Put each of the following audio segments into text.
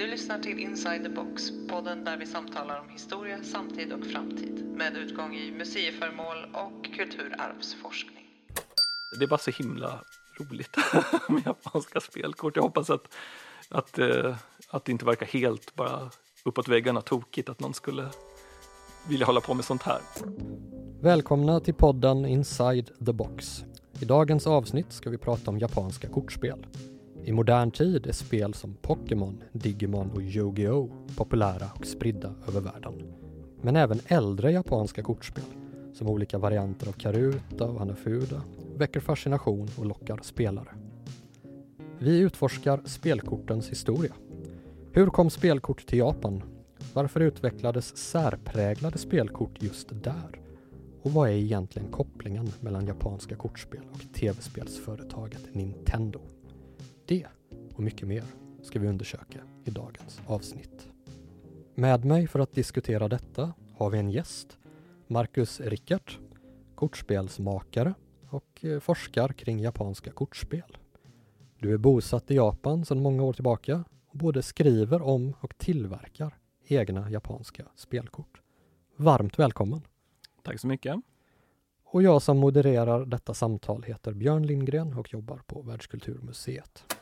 Du lyssnar till Inside the Box, podden där vi samtalar om historia, samtid och framtid med utgång i museiföremål och kulturarvsforskning. Det är bara så himla roligt med japanska spelkort. Jag hoppas att, att, eh, att det inte verkar helt bara uppåt väggarna tokigt att någon skulle vilja hålla på med sånt här. Välkomna till podden Inside the Box. I dagens avsnitt ska vi prata om japanska kortspel. I modern tid är spel som Pokémon, Digimon och Yu-Gi-Oh populära och spridda över världen. Men även äldre japanska kortspel, som olika varianter av Karuta och Hanafuda, väcker fascination och lockar spelare. Vi utforskar spelkortens historia. Hur kom spelkort till Japan? Varför utvecklades särpräglade spelkort just där? Och vad är egentligen kopplingen mellan japanska kortspel och tv-spelsföretaget Nintendo? Det och mycket mer ska vi undersöka i dagens avsnitt. Med mig för att diskutera detta har vi en gäst, Marcus Rickert, kortspelsmakare och eh, forskar kring japanska kortspel. Du är bosatt i Japan sedan många år tillbaka och både skriver om och tillverkar egna japanska spelkort. Varmt välkommen! Tack så mycket! Och jag som modererar detta samtal heter Björn Lindgren och jobbar på Världskulturmuseet.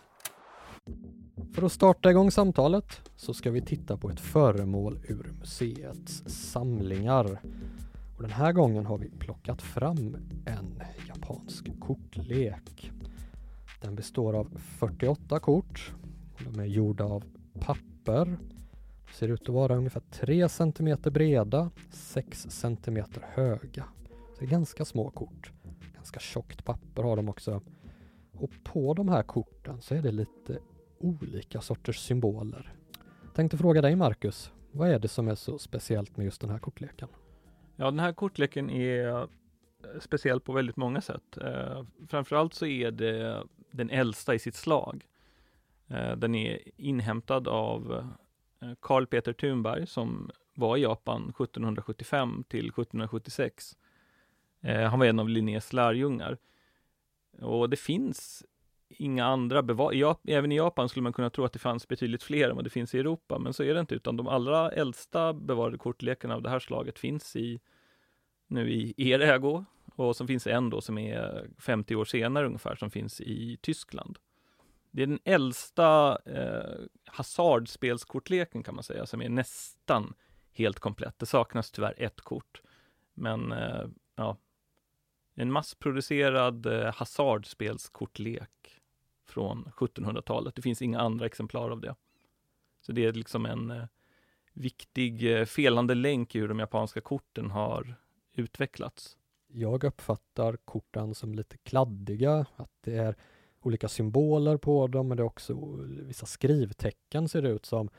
För att starta igång samtalet så ska vi titta på ett föremål ur museets samlingar. Och den här gången har vi plockat fram en japansk kortlek. Den består av 48 kort. De är gjorda av papper. De ser ut att vara ungefär 3 cm breda, 6 cm höga. Så det är ganska små kort. Ganska tjockt papper har de också. Och på de här korten så är det lite olika sorters symboler. Tänkte fråga dig Marcus, vad är det som är så speciellt med just den här kortleken? Ja, den här kortleken är speciell på väldigt många sätt. Eh, framförallt så är det den äldsta i sitt slag. Eh, den är inhämtad av eh, Carl Peter Thunberg som var i Japan 1775 till 1776. Eh, han var en av Linnés lärjungar. Och det finns inga andra bevar även i Japan skulle man kunna tro att det fanns betydligt fler än vad det finns i Europa, men så är det inte, utan de allra äldsta bevarade kortlekarna av det här slaget finns i nu i er ägo och som finns en då som är 50 år senare ungefär som finns i Tyskland. Det är den äldsta eh, hasardspelskortleken kan man säga som är nästan helt komplett. Det saknas tyvärr ett kort. Men eh, ja, en massproducerad eh, hasardspelskortlek från 1700-talet. Det finns inga andra exemplar av det. Så det är liksom en eh, viktig eh, felande länk i hur de japanska korten har utvecklats. Jag uppfattar korten som lite kladdiga, att det är olika symboler på dem, men det är också vissa skrivtecken ser det ut som.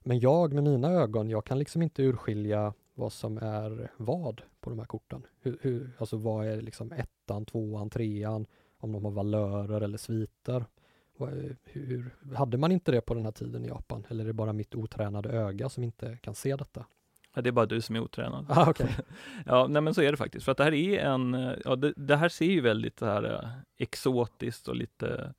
Men jag med mina ögon, jag kan liksom inte urskilja vad som är vad på de här korten. Hur, hur, alltså vad är liksom ettan, tvåan, trean, om de har valörer eller sviter. Hur, hade man inte det på den här tiden i Japan? Eller är det bara mitt otränade öga som inte kan se detta? Ja, det är bara du som är otränad. Ah, okay. ja, nej men så är det faktiskt. För att det här är en, ja det, det här ser ju väldigt så här eh, exotiskt och lite,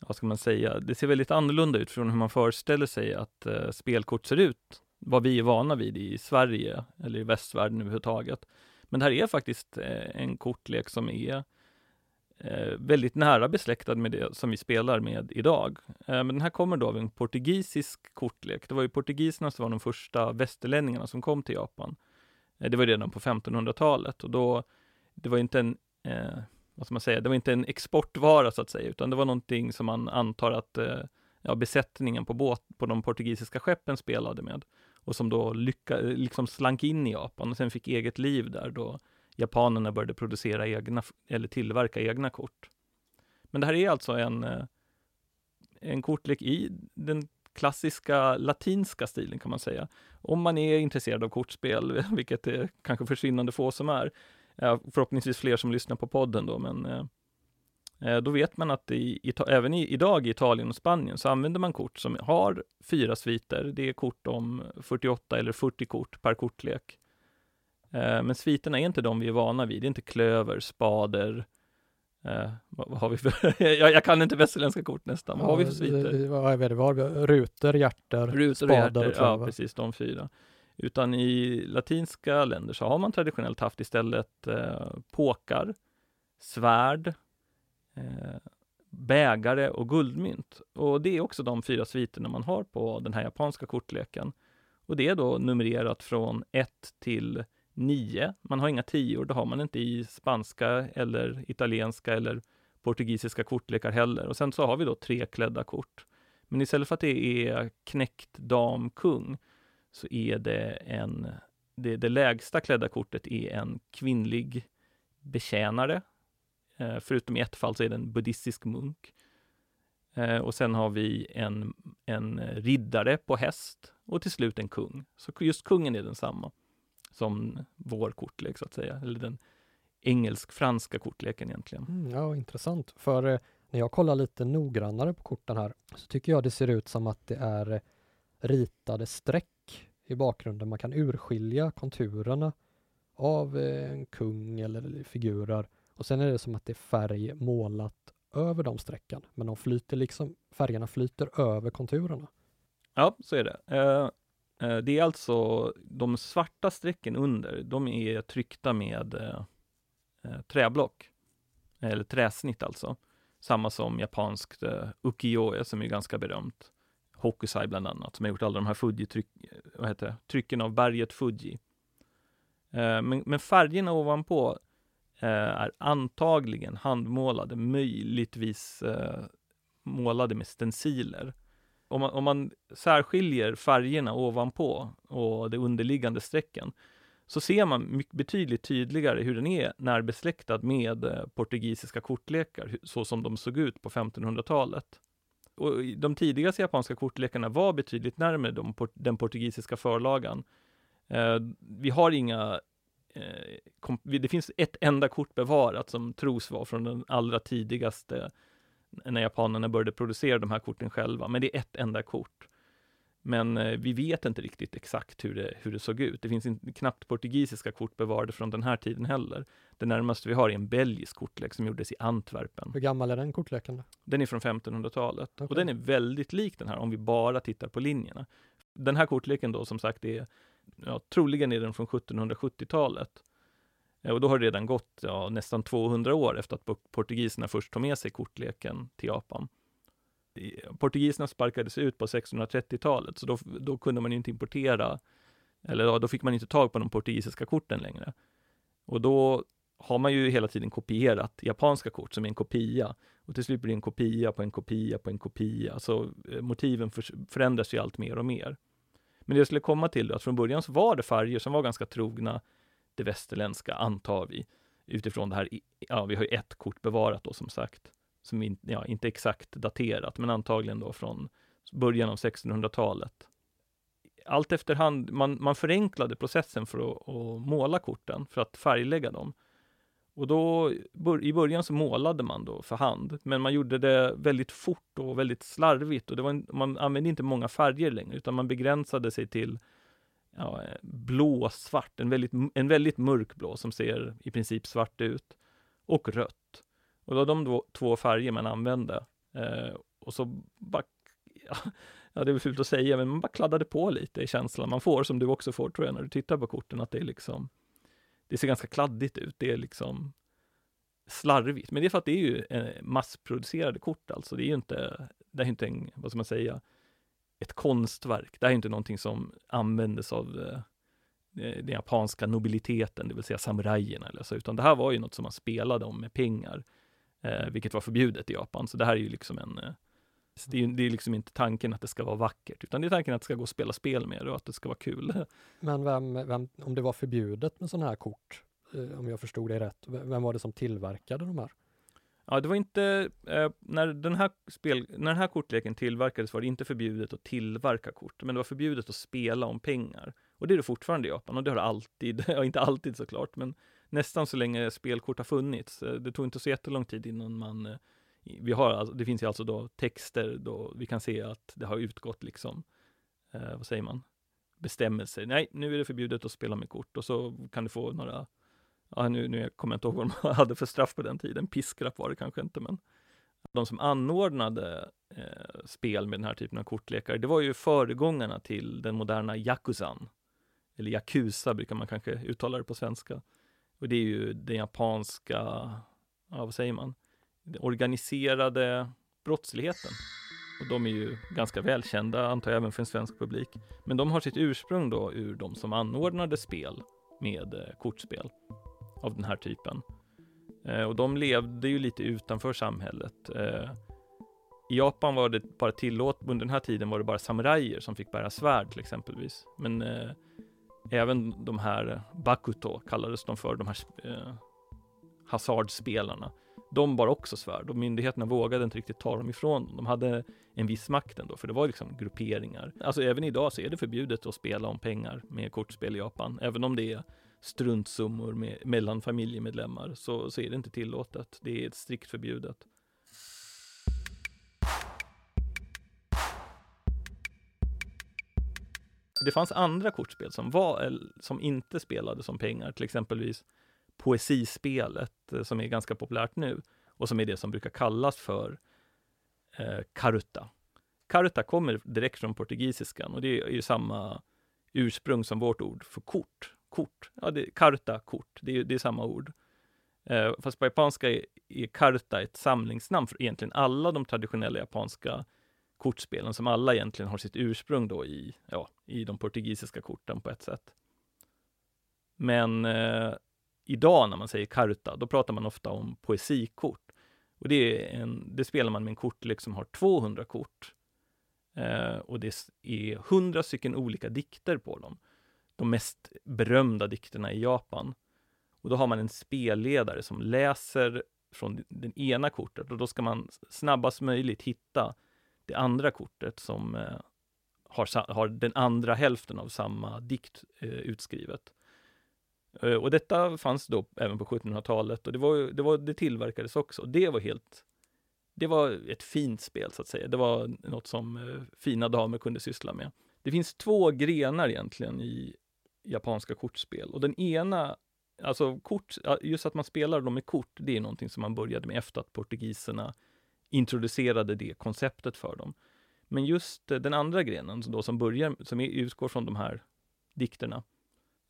vad ska man säga, det ser väldigt annorlunda ut från hur man föreställer sig att uh, spelkort ser ut. Vad vi är vana vid i Sverige eller i västvärlden överhuvudtaget. Men det här är faktiskt eh, en kortlek som är eh, väldigt nära besläktad med det som vi spelar med idag. Eh, men den här kommer då av en portugisisk kortlek. Det var ju portugiserna som var de första västerlänningarna som kom till Japan. Det var redan på 1500-talet och då, det var inte en, eh, vad ska man säga, det var inte en exportvara så att säga, utan det var någonting som man antar att eh, ja, besättningen på, båt, på de portugisiska skeppen spelade med och som då lycka, liksom slank in i Japan och sen fick eget liv där då japanerna började producera egna, eller tillverka egna kort. Men det här är alltså en, eh, en kortlek i den klassiska latinska stilen kan man säga. Om man är intresserad av kortspel, vilket är kanske försvinnande få som är, förhoppningsvis fler som lyssnar på podden då, men eh, då vet man att i, även i, idag i Italien och Spanien så använder man kort som har fyra sviter. Det är kort om 48 eller 40 kort per kortlek. Eh, men sviterna är inte de vi är vana vid. Det är inte klöver, spader, Eh, vad, vad har vi för, jag, jag kan inte västerländska kort nästan, vad har vi för sviter? Ja, vad är det, vad har? Ruter, hjärter, Ruter spader hjärter, och ja klöver. precis, de fyra. Utan i latinska länder så har man traditionellt haft istället eh, påkar, svärd, eh, bägare och guldmynt. Och det är också de fyra sviterna man har på den här japanska kortleken. Och det är då numrerat från 1 till 9. Man har inga tior, det har man inte i spanska eller italienska eller portugisiska kortlekar heller. Och sen så har vi då tre klädda kort. Men istället för att det är knäckt dam, kung, så är det en, det, det lägsta klädda kortet är en kvinnlig betjänare. Eh, förutom i ett fall så är det en buddhistisk munk. Eh, och sen har vi en, en riddare på häst och till slut en kung. Så just kungen är densamma som vår kortlek så att säga, eller den engelsk-franska kortleken egentligen. Mm, ja, intressant. För eh, när jag kollar lite noggrannare på korten här så tycker jag det ser ut som att det är eh, ritade streck i bakgrunden. Man kan urskilja konturerna av eh, en kung eller figurer och sen är det som att det är färg målat över de strecken. Men de flyter liksom, färgerna flyter över konturerna. Ja, så är det. Eh, eh, det är alltså de svarta strecken under, de är tryckta med eh, träblock. Eller träsnitt alltså. Samma som japanskt ukiyo-e som är ganska berömt. Hokusai bland annat, som har gjort alla de här Fuji-tryck, vad heter det, trycken av berget Fuji. Men, men färgerna ovanpå Eh, är antagligen handmålade, möjligtvis eh, målade med stenciler. Om man, om man särskiljer färgerna ovanpå och de underliggande strecken så ser man mycket, betydligt tydligare hur den är närbesläktad med eh, portugisiska kortlekar, så som de såg ut på 1500-talet. Och de tidigaste japanska kortlekarna var betydligt närmare de, den portugisiska förlagan. Eh, vi har inga det finns ett enda kort bevarat som tros vara från den allra tidigaste när japanerna började producera de här korten själva, men det är ett enda kort. Men eh, vi vet inte riktigt exakt hur det, hur det såg ut. Det finns inte, knappt portugisiska kort bevarade från den här tiden heller. Det närmaste vi har är en belgisk kortlek som gjordes i Antwerpen. Hur gammal är den kortleken? då? Den är från 1500-talet och Okej. den är väldigt lik den här om vi bara tittar på linjerna. Den här kortleken då som sagt är, ja, troligen är den från 1770-talet. Eh, och då har det redan gått ja, nästan 200 år efter att portugiserna först tog med sig kortleken till Japan. Portugiserna sparkades ut på 1630-talet, så då, då kunde man ju inte importera, eller ja, då fick man inte tag på de portugisiska korten längre. Och då har man ju hela tiden kopierat japanska kort som är en kopia. Och till slut blir det en kopia på en kopia på en kopia. Så eh, motiven förändras ju allt mer och mer. Men det jag skulle komma till då, att från början så var det färger som var ganska trogna det västerländska, antar vi. Utifrån det här, ja vi har ju ett kort bevarat då som sagt. Som in, ja, inte exakt daterat, men antagligen då från början av 1600-talet. Allt efterhand, man, man förenklade processen för att, att måla korten, för att färglägga dem. Och då, i början så målade man då för hand, men man gjorde det väldigt fort och väldigt slarvigt och det var en, man använde inte många färger längre, utan man begränsade sig till ja, blå, svart, en väldigt, en väldigt mörkblå som ser i princip svart ut, och rött. Och det var de då, två färger man använde. Eh, och så bara, ja, ja, det är väl fult att säga, men man bara kladdade på lite i känslan man får, som du också får tror jag, när du tittar på korten, att det är liksom det ser ganska kladdigt ut. Det är liksom slarvigt. Men det är för att det är ju eh, massproducerade kort alltså. Det är ju inte, det är inte en, vad ska man säga, ett konstverk. Det här är inte någonting som användes av eh, eh, den japanska nobiliteten, det vill säga samurajerna eller så, utan det här var ju något som man spelade om med pengar, eh, vilket var förbjudet i Japan. Så det här är ju liksom en, eh, det är, det är liksom inte tanken att det ska vara vackert, utan det är tanken att det ska gå att spela spel med det och att det ska vara kul. Men vem, vem, om det var förbjudet med sådana här kort, eh, om jag förstod det rätt, vem var det som tillverkade de här? Ja, det var inte, eh, när, den här spel, när den här kortleken tillverkades var det inte förbjudet att tillverka kort, men det var förbjudet att spela om pengar. Och det är det fortfarande i Japan, och det har det alltid, ja inte alltid såklart, men nästan så länge spelkort har funnits. Eh, Det tog inte så jättelång tid innan man, eh, vi har, alltså- det finns ju alltså då texter då vi kan se att det har utgått liksom, eh, vad säger man, bestämmelser. Nej, nu är det förbjudet att spela med kort och så kan du få några ja, nu, nu kommer jag inte ihåg vad de hade för straff på den tiden, piskrapp var det kanske inte, men de som anordnade eh, spel med den här typen av kortlekar, det var ju föregångarna till den moderna Yakuzan. Eller Yakuza brukar man kanske uttala det på svenska. Och det är ju den japanska, ja vad säger man, organiserade brottsligheten. Och de är ju ganska välkända, antar jag, även för en svensk publik. Men de har sitt ursprung då ur de som anordnade spel med eh, kortspel av den här typen. Eh, och de levde ju lite utanför samhället. Eh, I Japan var det bara tillåtet, under den här tiden var det bara samurajer som fick bära svärd till exempelvis. Men eh, även de här Bakuto kallades de för, de här eh, hasardspelarna. De bar också svärd och myndigheterna vågade inte riktigt ta dem ifrån dem. De hade en viss makt ändå, för det var liksom grupperingar. Alltså även idag så är det förbjudet att spela om pengar med kortspel i Japan, även om det är struntsummor med, mellan familjemedlemmar så, så är det inte tillåtet. Det är strikt förbjudet. Det fanns andra kortspel som, var, som inte spelade som pengar, till exempelvis poesispelet eh, som är ganska populärt nu och som är det som brukar kallas för eh, karuta. Karuta kommer direkt från portugisiskan och det är ju samma ursprung som vårt ord för kort kort. Ja, det, karta, kort, det är, det är samma ord. Eh, fast på japanska är, är karta ett samlingsnamn för egentligen alla de traditionella japanska kortspelen som alla egentligen har sitt ursprung då i, ja, i de portugisiska korten på ett sätt. Men eh, idag när man säger karta, då pratar man ofta om poesikort. Och det, är en, det spelar man med en kortlek som har 200 kort. Eh, och det är 100 stycken olika dikter på dem de mest berömda dikterna i Japan. Och då har man en spelledare som läser från det ena kortet och då ska man snabbast möjligt hitta det andra kortet som eh, har, har den andra hälften av samma dikt eh, utskrivet. Eh, och detta fanns då även på 1700-talet och det, var, det, var, det tillverkades också. Det var helt det var ett fint spel så att säga. Det var något som eh, fina damer kunde syssla med. Det finns två grenar egentligen i japanska kortspel. Och den ena, alltså kort, just att man spelar dem med kort, det är någonting som man började med efter att portugiserna introducerade det konceptet för dem. Men just eh, den andra grenen då som börjar, som utgår från de här dikterna,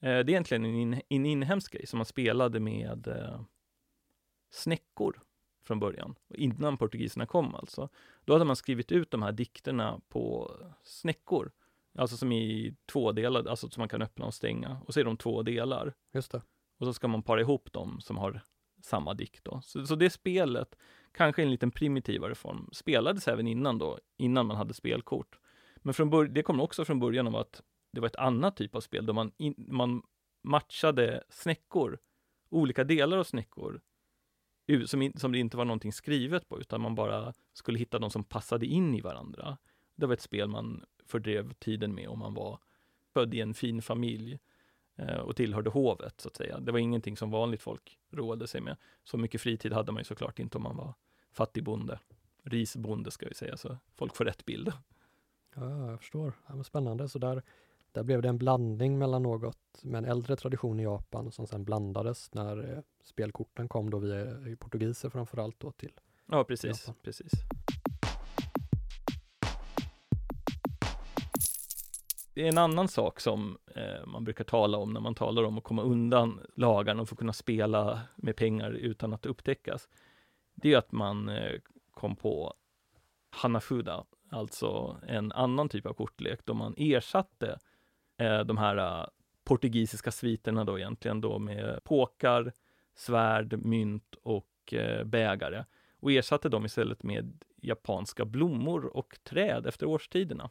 det är egentligen en, in, en inhemsk grej som man spelade med eh, snäckor från början, innan portugiserna kom alltså. Då hade man skrivit ut de här dikterna på snäckor Alltså som i två delar, alltså som man kan öppna och stänga. Och så är de två delar. Just det. Och så ska man para ihop dem som har samma dikt då. Så, så det spelet, kanske i en liten primitivare form, spelades även innan då, innan man hade spelkort. Men från bör- det kom också från början av att det var ett annat typ av spel där man, in, man matchade snäckor, olika delar av snäckor, som, in, som det inte var någonting skrivet på, utan man bara skulle hitta de som passade in i varandra. Det var ett spel man fördrev tiden med om man var född i en fin familj eh, och tillhörde hovet, så att säga. Det var ingenting som vanligt folk roade sig med. Så mycket fritid hade man ju såklart inte om man var fattigbonde. Risbonde ska vi säga, så folk får rätt bild. Ja, jag förstår. Ja, men spännande. Så där, där blev det en blandning mellan något med en äldre tradition i Japan som sedan blandades när eh, spelkorten kom då via portugiser framförallt då till Ja, precis. Japan. precis. det är en annan sak som eh, man brukar tala om när man talar om att komma undan lagarna och få kunna spela med pengar utan att upptäckas. Det är att man eh, kom på Hanafuda, alltså en annan typ av kortlek då man ersatte eh, Eh, de här eh, portugisiska sviterna då egentligen då med påkar, svärd, mynt och eh, bägare och ersatte dem istället med japanska blommor och träd efter årstiderna.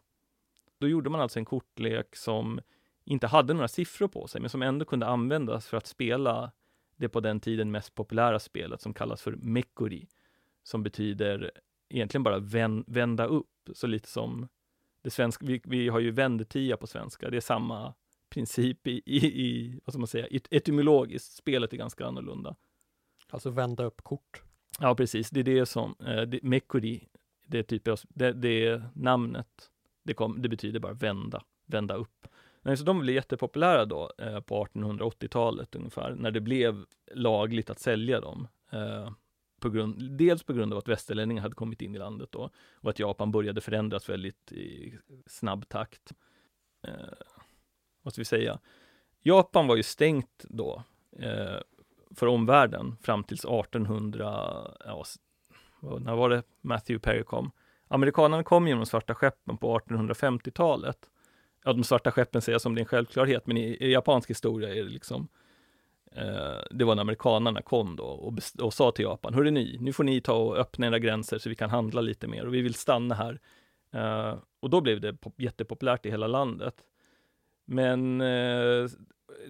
Då gjorde man alltså en kortlek som inte hade några siffror på sig, men som ändå kunde användas för att spela det på den tiden mest populära spelet som kallas för Mekuri, som betyder egentligen bara vända upp, så lite som det svenska, vi, vi har ju vändetia på svenska, det är samma princip i, i, i vad ska man säga, etymologiskt, spelet är ganska annorlunda. Alltså vända upp kort? Ja, precis, det är det som, eh, det, Mekuri, det är, typ det, det är namnet det, kom, det betyder bara vända, vända upp. Nej, så de blev jättepopulära då eh, på 1880-talet ungefär, när det blev lagligt att sälja dem. Eh, på grund, dels på grund av att västerlänningar hade kommit in i landet då och att Japan började förändras väldigt i snabb takt. Eh, vad ska vi säga? Japan var ju stängt då eh, för omvärlden fram tills 1800, ja, när var det Matthew Perry kom? Amerikanerna kom genom de svarta skeppen på 1850-talet. Ja, de svarta skeppen säger jag som det är en självklarhet, men i, i japansk historia är det liksom eh, Eh, det var när amerikanerna kom då och, och sa till Japan, hörru ni, nu får ni ta och öppna era gränser så vi kan handla lite mer och vi vill stanna här. Eh, och då blev det jättepopulärt i hela landet. Men eh,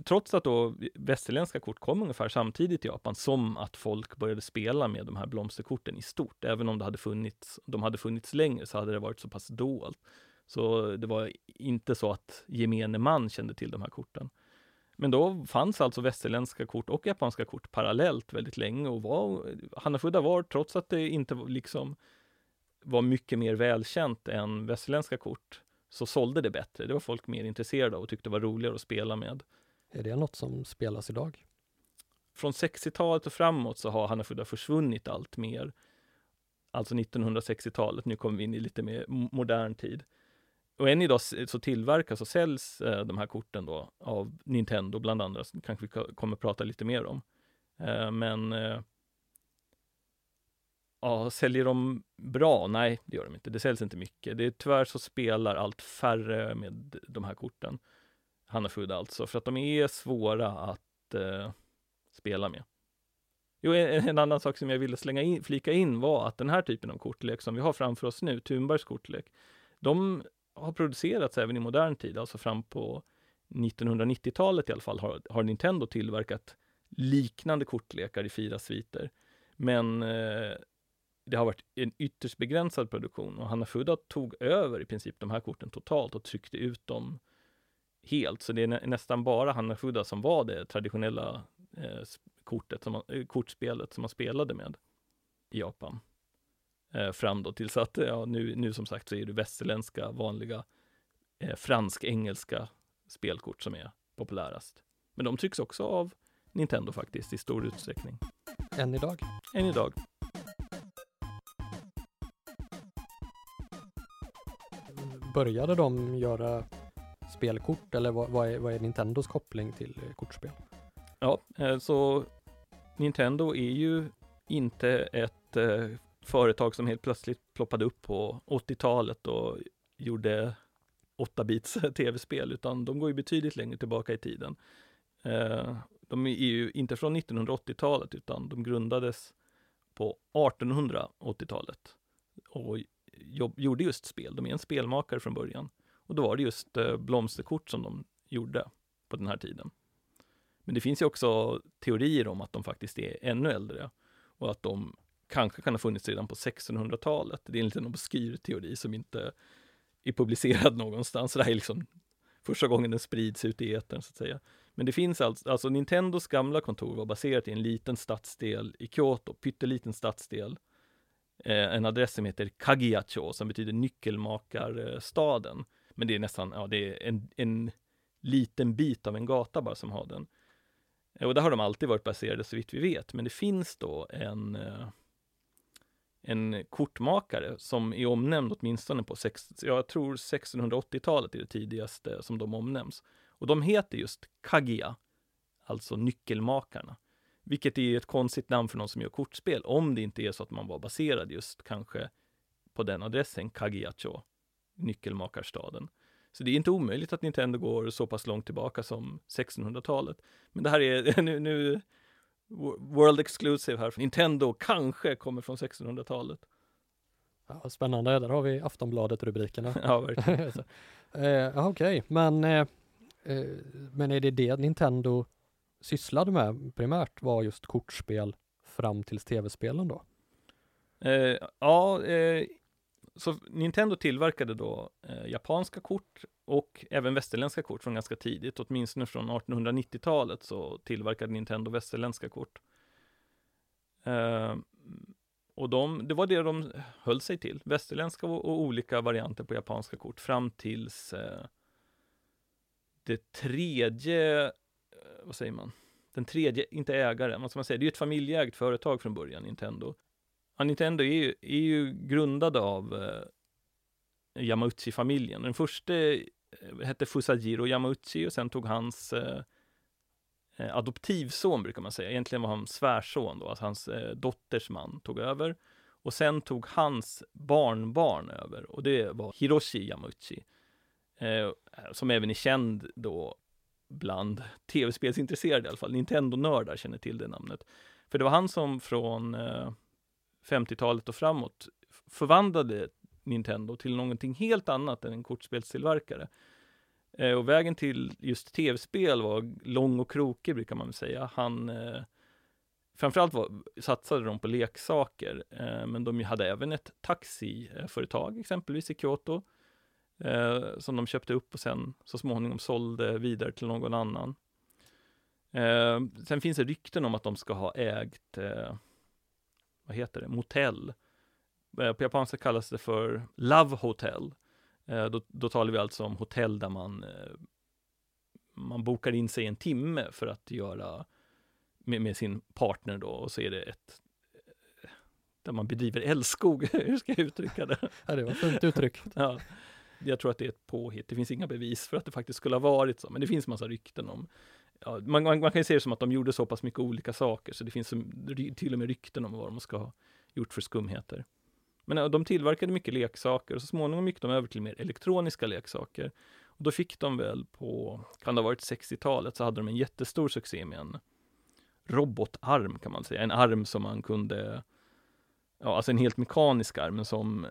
trots att då västerländska kort kom ungefär samtidigt i Japan som att folk började spela med de här blomsterkorten i stort. Även om det hade funnits, de hade funnits längre så hade det varit så pass dolt. Så det var inte så att gemene man kände till de här korten. Men då fanns alltså västerländska kort och japanska kort parallellt väldigt länge och var, Hanafuda var, trots att det inte liksom var mycket mer välkänt än västerländska kort, så sålde det bättre. Det var folk mer intresserade av och tyckte det var roligare att spela med. Är det något som spelas idag? Från 60-talet och framåt så har Hanafuda försvunnit allt mer. Alltså 1960-talet, nu kommer vi in i lite mer modern tid. Och än idag så tillverkas och säljs eh, de här korten då av Nintendo bland andra, som kanske vi kommer prata lite mer om. Eh, men eh, ja, säljer de bra? Nej, det gör de inte. Det säljs inte mycket. Det är tyvärr så spelar allt färre med de här korten. Hanafuda alltså, för att de är svåra att eh, spela med. Jo, en, en, annan sak som jag ville slänga in, flika in var att den här typen av kortlek som vi har framför oss nu, Thunbergs kortlek, de har producerats även i modern tid, alltså fram på 1990-talet i alla fall, har, har Nintendo tillverkat liknande kortlekar i fyra sviter. Men eh, det har varit en ytterst begränsad produktion och Hanafuda tog över i princip de här korten totalt och tryckte ut dem helt. Så det är nä nästan bara Hanafuda som var det traditionella eh, kortet som man, eh, kortspelet som man spelade med i Japan. Eh, fram då tills att, ja, nu, nu som sagt så är det västerländska vanliga eh, fransk-engelska spelkort som är populärast. Men de trycks också av Nintendo faktiskt i stor utsträckning. Än idag? Än idag. Började de göra spelkort eller vad, vad, är, vad är Nintendos koppling till eh, kortspel? Ja, eh, så Nintendo är ju inte ett eh, företag som helt plötsligt ploppade upp på 80-talet och gjorde 8-bits tv-spel, utan de går ju betydligt längre tillbaka i tiden. Eh, de är ju inte från 1980-talet, utan de grundades på 1880-talet och gjorde just spel. De är en spelmakare från början. Och då var det just eh, blomsterkort som de gjorde på den här tiden. Men det finns ju också teorier om att de faktiskt är ännu äldre och att de kanske kan ha funnits redan på 1600-talet. Det är en liten obskyr teori som inte är publicerad någonstans. Så det här är liksom första gången den sprids ut i etern så att säga. Men det finns alltså, alltså Nintendos gamla kontor var baserat i en liten stadsdel i Kyoto, pytteliten stadsdel. Eh, en adress som heter Kagiyacho som betyder nyckelmakarstaden. Men det är nästan, ja det är en, en liten bit av en gata bara som har den. Och där har de alltid varit baserade så vitt vi vet, men det finns då en eh, en kortmakare som är omnämnd åtminstone på, sex, jag tror 1680-talet är det tidigaste som de omnämns. Och de heter just Kagia, alltså nyckelmakarna. Vilket är ett konstigt namn för någon som gör kortspel, om det inte är så att man var baserad just kanske på den adressen, Kagiacho nyckelmakarstaden. Så det är inte omöjligt att Nintendo går så pass långt tillbaka som 1600-talet. Men det här är nu, nu World Exclusive här. Nintendo kanske kommer från 1600-talet. Ja, spännande, där har vi Aftonbladet-rubrikerna. ja, verkligen. eh, Okej, okay. men, eh, eh, men är det det Nintendo sysslade med primärt var just kortspel fram till tv-spelen då? Eh, ja, eh, så Nintendo tillverkade då eh, japanska kort och även västerländska kort från ganska tidigt, åtminstone från 1890-talet så tillverkade Nintendo västerländska kort. Eh, och de, det var det de höll sig till, västerländska och, och olika varianter på japanska kort fram tills eh, det tredje, eh, vad säger man, den tredje, inte ägaren, vad ska man säga, det är ju ett familjeägt företag från början, Nintendo. Ja, Nintendo är ju, är ju grundade av eh, Yamauchi-familjen. Den första eh, hette Fusajiro Yamauchi och sen tog hans eh, eh, adoptivson, brukar man säga, egentligen var han svärson då, alltså hans eh, dotters man tog över. Och sen tog hans barnbarn över och det var Hiroshi Yamauchi. Eh, som även är känd då bland tv-spelsintresserade i alla fall, Nintendo-nördar känner till det namnet. För det var han som från eh, 50-talet och framåt förvandlade Nintendo till någonting helt annat än en kortspelstillverkare. Eh, och vägen till just tv-spel var lång och krokig brukar man säga. Han eh, Framförallt var, satsade de på leksaker, eh, men de hade även ett taxiföretag exempelvis i Kyoto eh, som de köpte upp och sen så småningom sålde vidare till någon annan. Eh, sen finns det rykten om att de ska ha ägt, eh, vad heter det, motell. Eh, på japanska kallas det för Love Hotel. Eh, då, då talar vi alltså om hotell där man, eh, man bokar in sig en timme för att göra med, med sin partner då och så är det ett där man bedriver älskog, hur ska jag uttrycka det? Ja, det var fint uttryck. ja, jag tror att det är ett påhitt. Det finns inga bevis för att det faktiskt skulle ha varit så, men det finns massa rykten om ja, man, man, man, kan ju se det som att de gjorde så pass mycket olika saker, så det finns till och med rykten om vad de ska ha gjort för skumheter. Men ja, de tillverkade mycket leksaker och så småningom gick de över till mer elektroniska leksaker. Och då fick de väl på, kan det ha varit 60-talet, så hade de en jättestor succé med en robotarm kan man säga. En arm som man kunde, ja alltså en helt mekanisk arm men som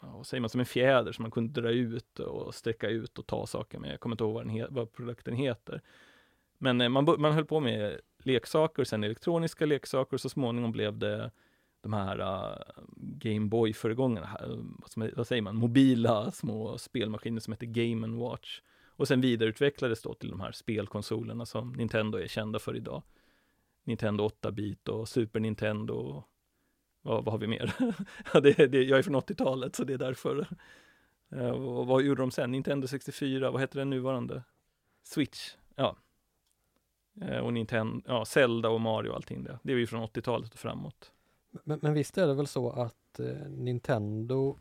vad säger man, som en fjäder som man kunde dra ut och sträcka ut och ta saker med. Jag kommer inte ihåg vad, den he- vad produkten heter. Men eh, man, man höll på med leksaker, sen elektroniska leksaker och så småningom blev det de här eh, uh, Gameboy-föregångarna, vad, vad säger man, mobila små spelmaskiner som heter Game Watch. Och sen vidareutvecklades då till de här spelkonsolerna som Nintendo är kända för idag. Nintendo 8-bit och Super Nintendo vad, vad har vi mer? det, det, jag är från 80-talet så det är därför. Uh, vad, vad gjorde de sen? Nintendo 64, vad heter den nuvarande? Switch, ja. Uh, och Nintendo, ja, Zelda och Mario och allting det. Det är ju från 80-talet och framåt. Men, men visst är det väl så att eh, Nintendo,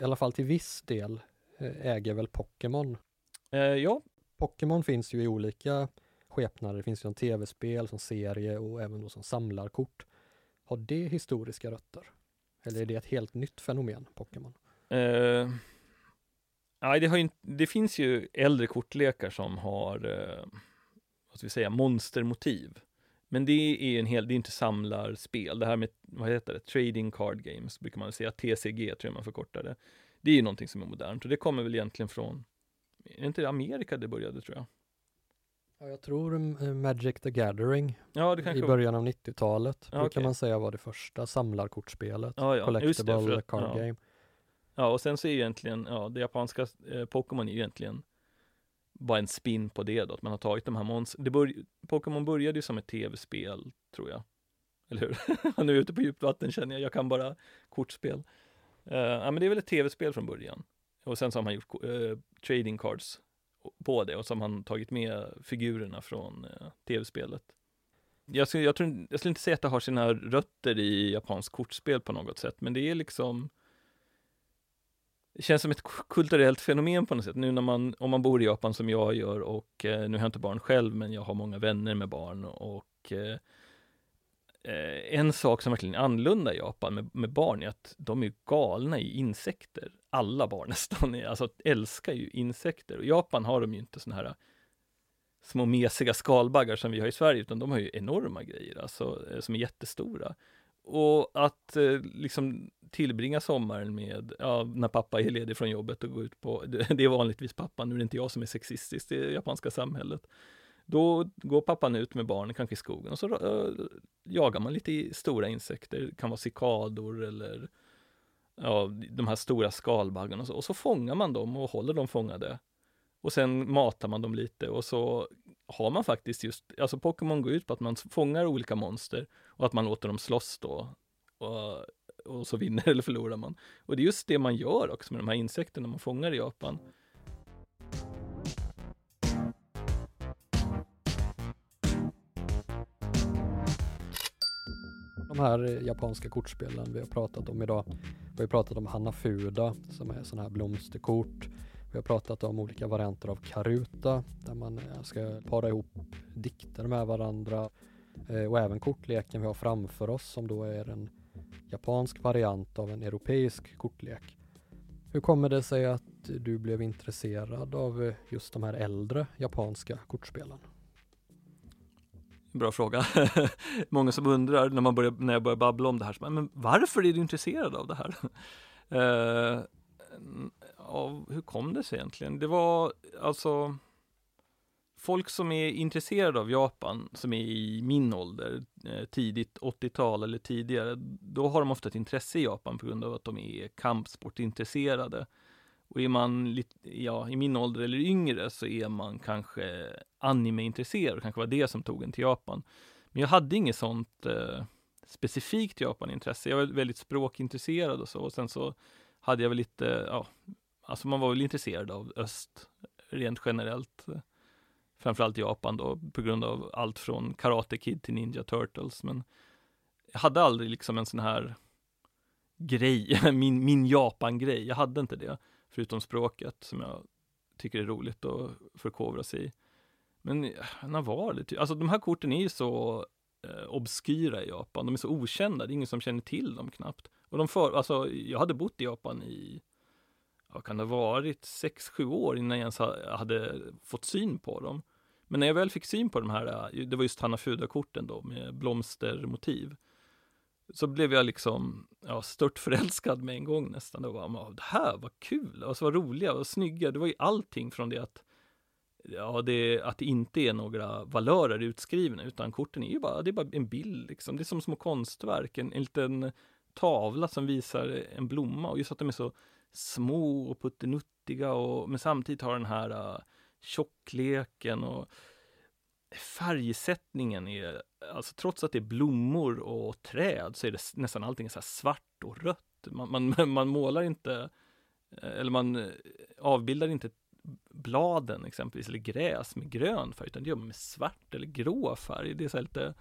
i alla fall till viss del, eh, äger väl Pokémon? Eh, ja. Pokémon finns ju i olika skepnader. Det finns ju som tv-spel, som serie och även då som samlarkort. Har det historiska rötter? Eller är det ett helt nytt fenomen, Pokémon? Uh, nej, det, har ju, det finns ju äldre kortlekar som har, uh, vad ska vi säga, monstermotiv. Men det är en hel, det är inte samlarspel. Det här med, vad heter det, trading card games brukar man säga, TCG tror jag man förkortar det. Det är ju någonting som är modernt och det kommer väl egentligen från, är det inte Amerika det började tror jag? Ja, jag tror eh, Magic the Gathering ja, i början av 90-talet Ja, brukar okej. man säga var det första samlarkortspelet. Ja, ja, just det, Collectible för card game. Ja, och sen så är egentligen, ja, det japanska eh, Pokémon är egentligen bara en spin på det då, att man har tagit de här monster... Det bör, Pokémon började ju som ett tv-spel, tror jag. Eller hur? nu är jag ute på djupt vatten känner jag, jag kan bara kortspel. Eh, ja, men det är väl ett tv-spel från början. Och sen så har man gjort eh, trading cards på det och så har man tagit med figurerna från eh, tv-spelet. Jag skulle, jag, tror, jag skulle inte säga att det har sina rötter i japanskt kortspel på något sätt, men det är liksom det känns som ett kulturellt fenomen på något sätt. Nu när man, om man bor i Japan som jag gör och eh, nu har jag inte barn själv, men jag har många vänner med barn och eh, eh, en sak som verkligen är annorlunda i Japan med, med barn är att de är galna i insekter. Alla barn nästan, är, alltså älskar ju insekter. Och i Japan har de ju inte såna här eh, små mesiga skalbaggar som vi har i Sverige, utan de har ju enorma grejer, alltså eh, som är jättestora. Och att eh, liksom tillbringa sommaren med, ja, när pappa är ledig från jobbet och gå ut på, det, det är vanligtvis pappa, nu är det inte jag som är sexistisk det det japanska samhället. Då går pappan ut med barnen, kanske i skogen, och så eh, jagar man lite i stora insekter, det kan vara cikador eller ja, de här stora skalbaggarna och så, och så fångar man dem och håller dem fångade. Och sen matar man dem lite och så har man faktiskt just, alltså Pokémon går ut på att man fångar olika monster och att man låter dem slåss då. Och, och så vinner eller förlorar man. Och det är just det man gör också med de här insekterna man fångar i Japan. De här japanska kortspelen vi har pratat om idag. Vi har pratat om Hanafuda som är sådana här blomsterkort. Vi har pratat om olika varianter av Karuta där man eh, ska para ihop dikter med varandra eh, och även kortleken vi har framför oss som då är en japansk variant av en europeisk kortlek. Hur kommer det sig att du blev intresserad av eh, just de här äldre japanska kortspelen? Bra fråga. Många som undrar när, man börjar, när jag börjar babbla om det här, men varför är du intresserad av det här? uh, av, hur kom det sig egentligen? Det var alltså folk som är intresserade av Japan, som är i min ålder, eh, tidigt 80-tal eller tidigare, då har de ofta ett intresse i Japan på grund av att de är kampsportintresserade. Och är man lite, ja, i min ålder eller yngre så är man kanske animeintresserad, och kanske var det som tog en till Japan. Men jag hade inget sånt eh, specifikt Japanintresse. Jag var väldigt språkintresserad och så. Och sen så hade jag väl lite, ja, alltså man var väl intresserad av öst rent generellt. Framförallt Japan då, på grund av allt från Karate Kid till Ninja Turtles. Men jag hade aldrig liksom en sån här grej, min, min Japan-grej. Jag hade inte det, förutom språket som jag tycker är roligt att förkovra sig i. Men när var det? Alltså de här korten är ju så eh, obskyra i Japan. De är så okända, det är ingen som känner till dem knappt. Och de för, alltså, jag hade bott i Japan i, vad kan det ha varit, sex sju år innan jag ens hade fått syn på dem. Men när jag väl fick syn på de här, eh, det var just Hanafuda-korten då med blomstermotiv. Så blev jag liksom ja, stört förälskad med en gång nästan. Det, var, det här var kul, alltså vad roliga, vad snygga. Det var ju allting från det att ja, det, att det inte är några valörer utskrivna, utan korten är ju bara, det är bara en bild liksom. Det är som små konstverk, en, en liten tavla som visar en blomma och just att de är så små och puttenuttiga och men samtidigt har den här uh, tjockleken och färgsättningen är, alltså trots att det är blommor och träd så är det nästan allting så svart och rött. Man, man, man målar inte, eh, eller man eh, avbildar inte bladen exempelvis, eller gräs med grön färg, utan det gör man med svart eller grå färg. Det är så lite,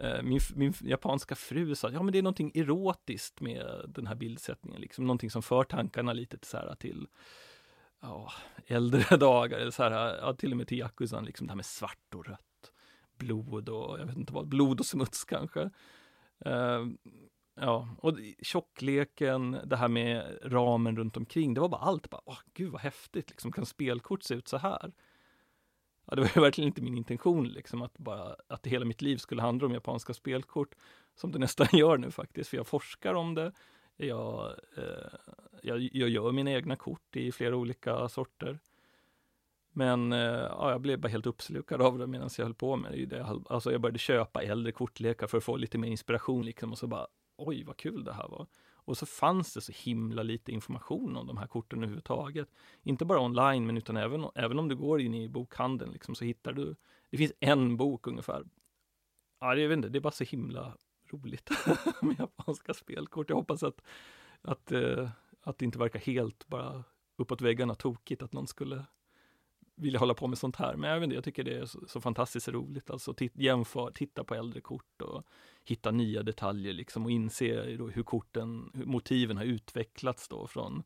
eh, min, min japanska fru sa, ja men det är någonting erotiskt med den här bildsättningen, liksom någonting som för tankarna lite så här till ja, äldre dagar, eller så här, ja, till och med till Yakuzan, liksom det här med svart och rött, blod och jag vet inte vad, blod och smuts kanske. Eh, ja, och tjockleken, det här med ramen runt omkring, det var bara allt. Bara, åh, gud vad häftigt, liksom, kan spelkort se ut så här? Ja, det var verkligen inte min intention, liksom, att, bara, att hela mitt liv skulle handla om japanska spelkort, som det nästan gör nu faktiskt, för jag forskar om det. Jag, eh, jag, jag gör mina egna kort i flera olika sorter. Men eh, ja, jag blev bara helt uppslukad av det medan jag höll på med det. Alltså jag började köpa äldre kortlekar för att få lite mer inspiration liksom och så bara oj vad kul det här var. Och så fanns det så himla lite information om de här korten överhuvudtaget. Inte bara online men utan även, även om du går in i bokhandeln liksom, så hittar du, det finns en bok ungefär. Ja, jag vet inte, det är bara så himla roligt med japanska spelkort. Jag hoppas att, att, eh, att det inte verkar helt bara uppåt väggarna tokigt att någon skulle vilja hålla på med sånt här. Men vet inte, jag tycker det är så, så fantastiskt roligt. Alltså jämför, titta på äldre kort och hitta nya detaljer liksom och inse hur korten, hur motiven har utvecklats då från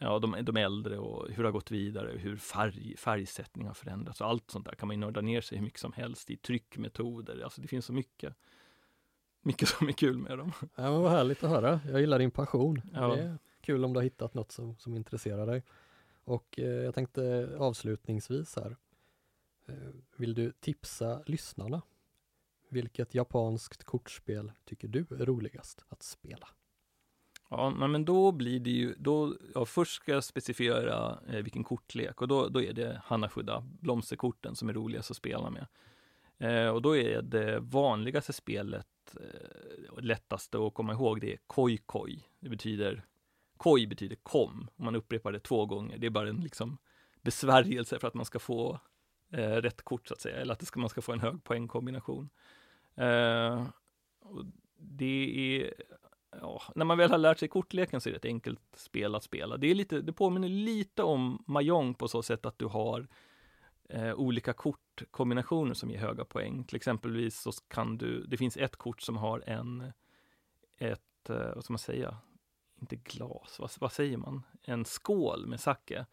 ja, de, de äldre och hur det har gått vidare, hur färg, färgsättning har förändrats. Och allt sånt där kan man nörda ner sig hur mycket som helst i tryckmetoder. Alltså det finns så mycket mycket som är kul med dem. Ja, vad härligt att höra. Jag gillar din passion. Ja. Det är kul om du har hittat något som, som intresserar dig. Och eh, jag tänkte avslutningsvis här. Eh, vill du tipsa lyssnarna? Vilket japanskt kortspel tycker du är roligast att spela? Ja, men då blir det ju, då, ja, först ska jag specificera eh, vilken kortlek och då, då är det Hanashuda, blomsterkorten som är roligast att spela med. Eh, och då är det vanligaste spelet, eh, lättaste att komma ihåg, det är koi koi. Det betyder, koi betyder kom, man upprepar det två gånger. Det är bara en liksom besvärjelse för att man ska få eh, rätt kort så att säga, eller att ska, man ska få en hög poängkombination. Eh, det är, ja, när man väl har lärt sig kortleken så är det ett enkelt spel att spela. Det, är lite, det påminner lite om Mahjong på så sätt att du har eh, olika kortkombinationer som ger höga poäng. Till exempelvis så kan du, det finns ett kort som har en, ett, eh, vad ska man säga, inte glas, vad, vad säger man, en skål med sake.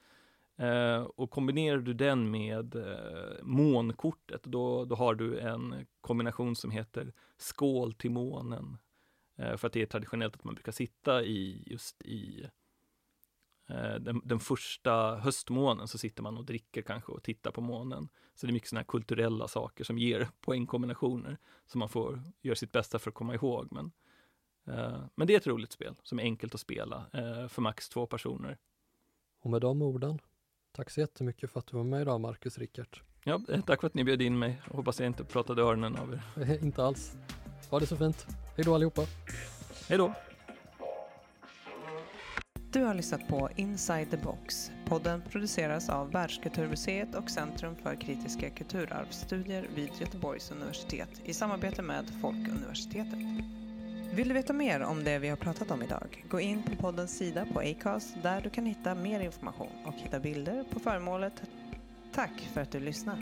Eh, och kombinerar du den med eh, månkortet, då, då har du en kombination som heter skål till månen. Eh, för att det är traditionellt att man brukar sitta i just i eh, den, den, första höstmånen så sitter man och dricker kanske och tittar på månen. Så det är mycket sådana här kulturella saker som ger poängkombinationer som man får göra sitt bästa för att komma ihåg. Men, eh, men det är ett roligt spel som är enkelt att spela eh, för max två personer. Och med de orden, tack så jättemycket för att du var med idag Marcus Rickert. Ja, eh, tack för att ni bjöd in mig. hoppas jag inte pratade öronen av er. inte alls. Ha det så fint. Hej då allihopa. Hej då. Du har lyssnat på Inside the Box. Podden produceras av Världskulturmuseet och Centrum för kritiska kulturarvsstudier vid Göteborgs universitet i samarbete med Folkuniversitetet. Vill du veta mer om det vi har pratat om idag? Gå in på poddens sida på Acast där du kan hitta mer information och hitta bilder på föremålet. Tack för att du lyssnar.